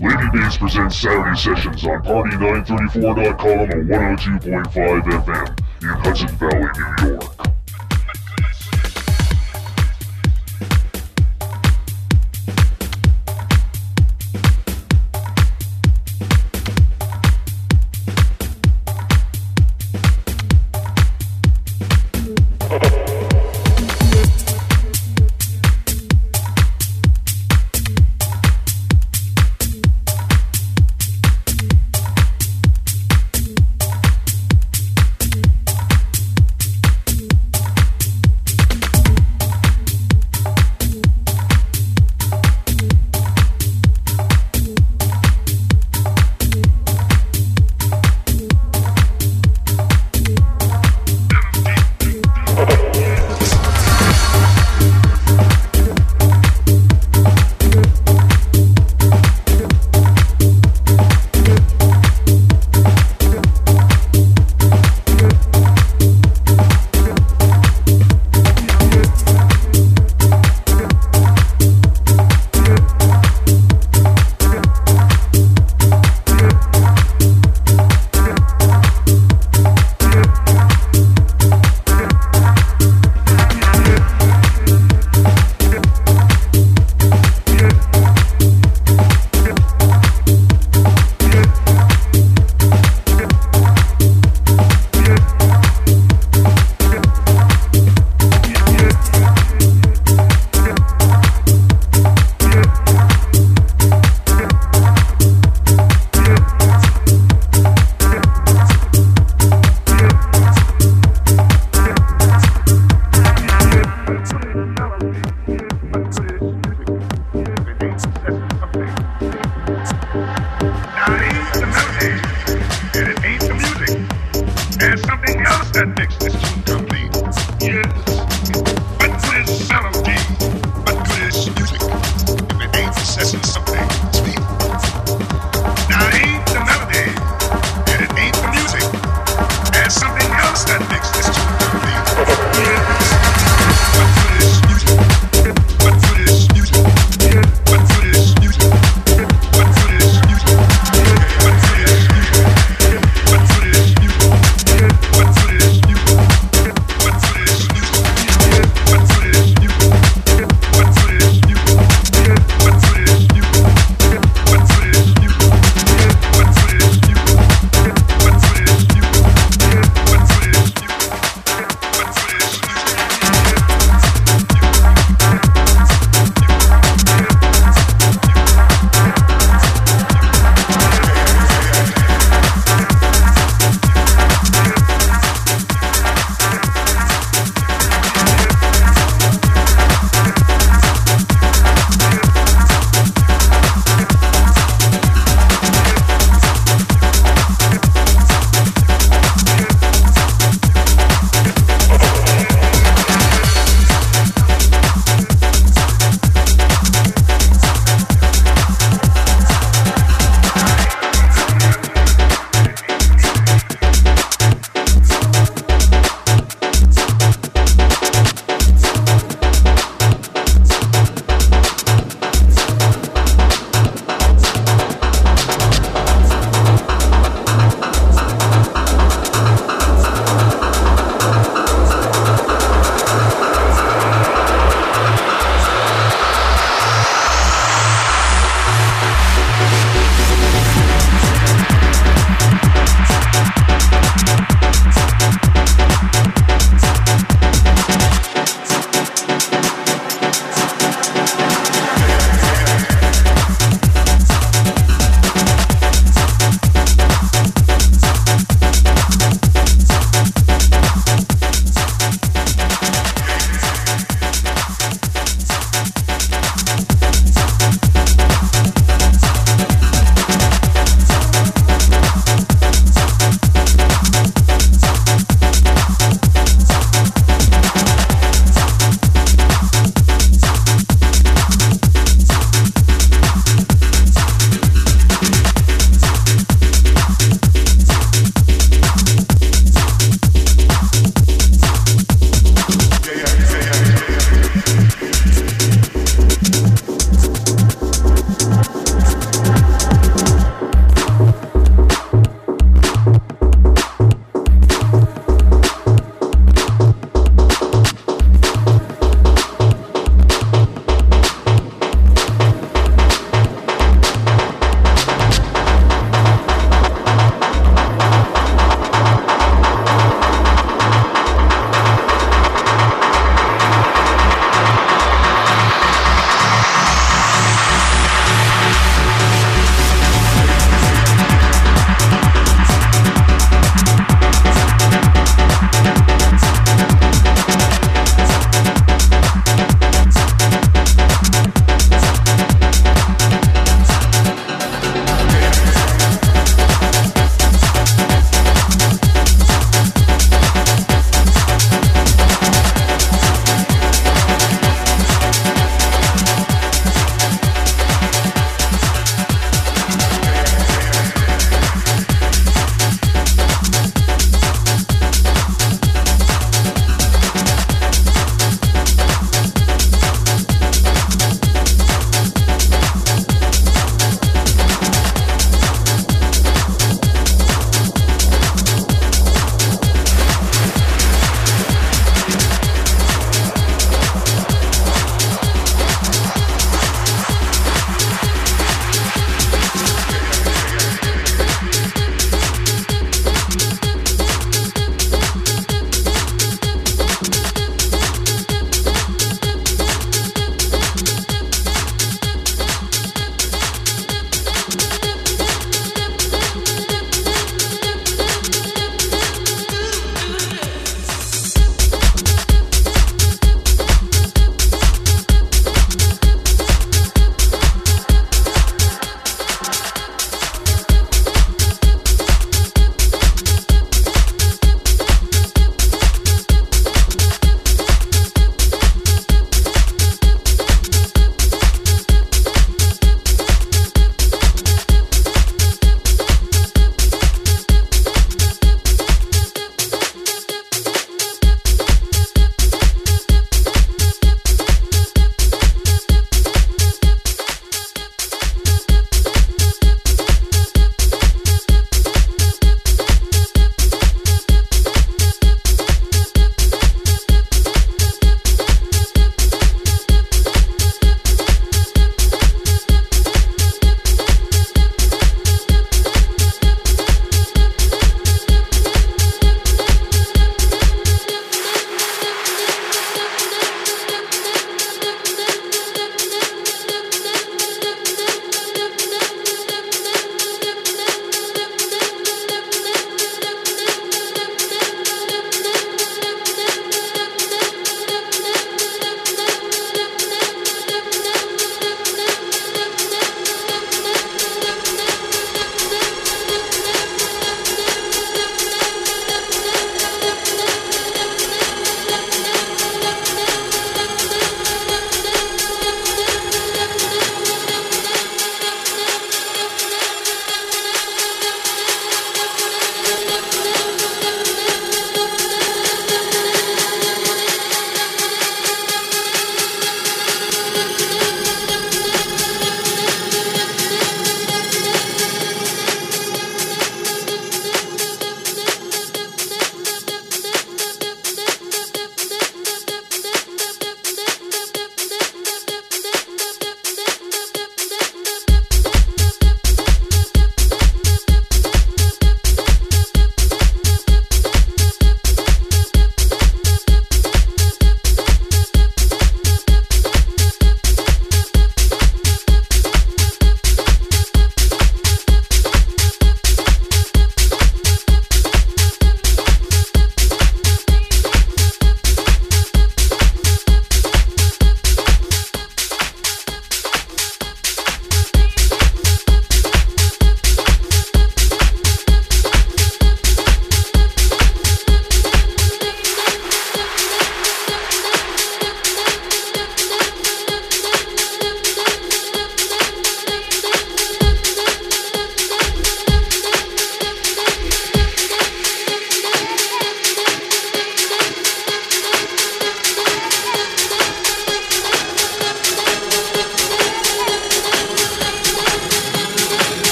Lady Bass presents Saturday sessions on Party934.com and 102.5 FM in Hudson Valley, New York.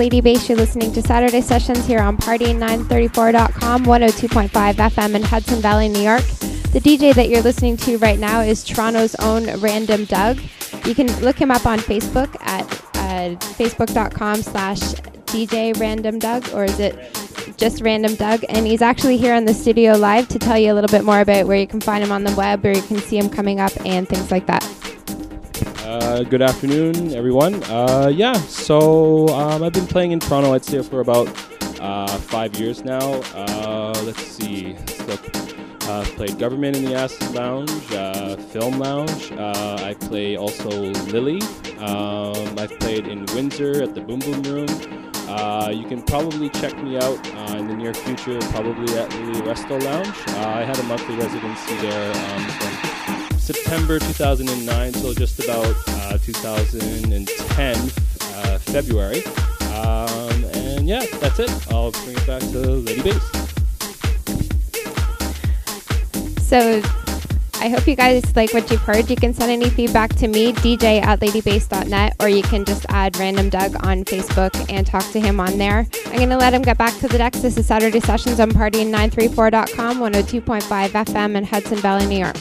Lady Bass. You're listening to Saturday Sessions here on Party934.com, 102.5 FM in Hudson Valley, New York. The DJ that you're listening to right now is Toronto's own Random Doug. You can look him up on Facebook at uh, facebook.com slash DJ Random Doug, or is it just Random Doug? And he's actually here in the studio live to tell you a little bit more about where you can find him on the web, or you can see him coming up and things like that. Uh, good afternoon, everyone. Uh, yeah, so um, I've been playing in Toronto, I'd say, for about uh, five years now. Uh, let's see. Look. Uh, played Guvernment in the Acid Lounge, uh, Film Lounge. I play also Lily. Um, I've played in Windsor at the Boom Boom Room. you can probably check me out in the near future, probably at the Resto Lounge. I had a monthly residency there um, September 2009 till just about uh, 2010 uh, February. Um, and yeah, that's it. I'll bring it back to Lady Bass. So I hope you guys like what you've heard. You can send any feedback to me, DJ at ladybass.net, or you can just add Random Doug on Facebook and talk to him on there. I'm going to let him get back to the decks. This is Saturday Sessions on Party934.com, 102.5 FM in Hudson Valley, New York.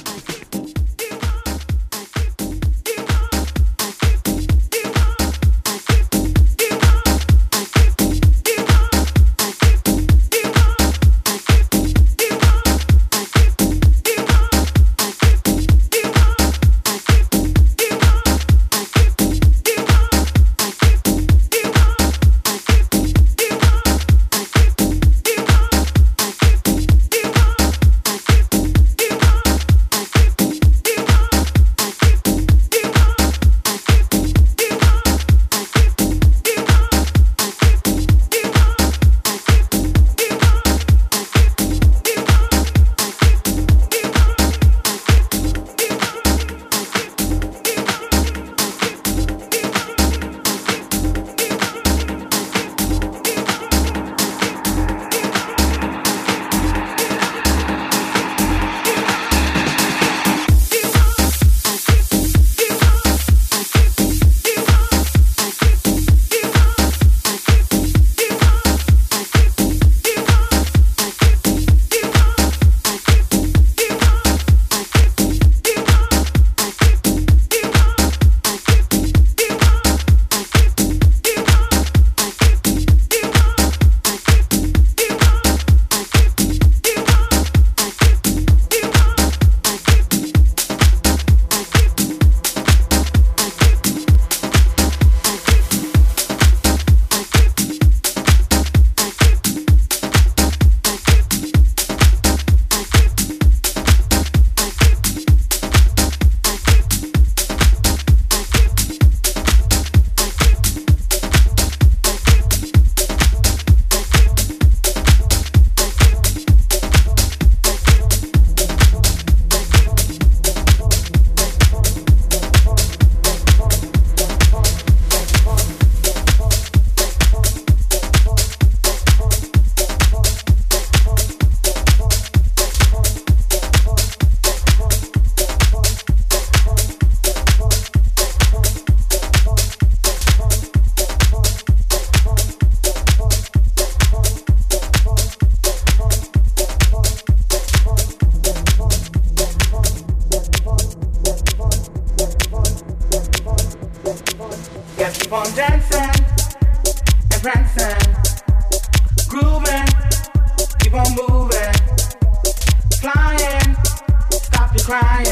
Got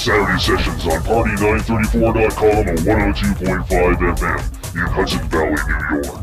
Saturday sessions on Party934.com and 102.5 FM in Hudson Valley, New York.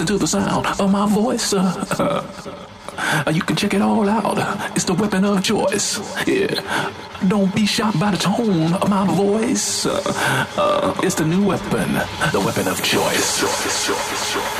Listen to the sound of my voice. Uh, you can check it all out. It's the weapon of choice. Yeah. Don't be shocked by the tone of my voice. Uh, it's the new weapon, the weapon of choice.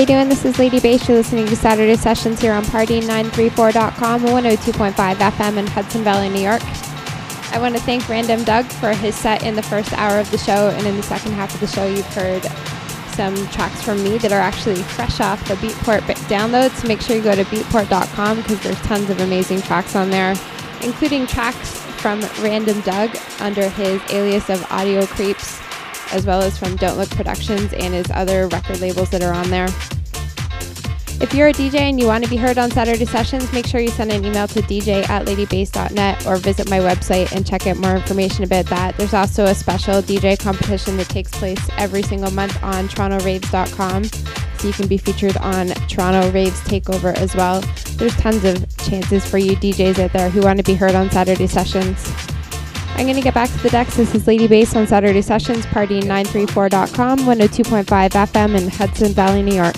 You doing? This is Lady Bass. You're listening to Saturday Sessions here on Party934.com, 102.5 FM in Hudson Valley, New York. I want to thank Random Doug for his set in the first hour of the show, and in the second half of the show, you've heard some tracks from me that are actually fresh off the Beatport downloads. Make sure you go to beatport.com because there's tons of amazing tracks on there, including tracks from Random Doug under his alias of Audio Creeps as well as from Don't Look Productions and his other record labels that are on there. If you're a DJ and you want to be heard on Saturday sessions, make sure you send an email to dj at ladybass.net or visit my website and check out more information about that. There's also a special DJ competition that takes place every single month on torontoraves.com, so you can be featured on Toronto Raves Takeover as well. There's tons of chances for you DJs out there who want to be heard on Saturday sessions. I'm going to get back to the decks. This is Lady Bass on Saturday Sessions, party934.com, 102.5 FM in Hudson Valley, New York.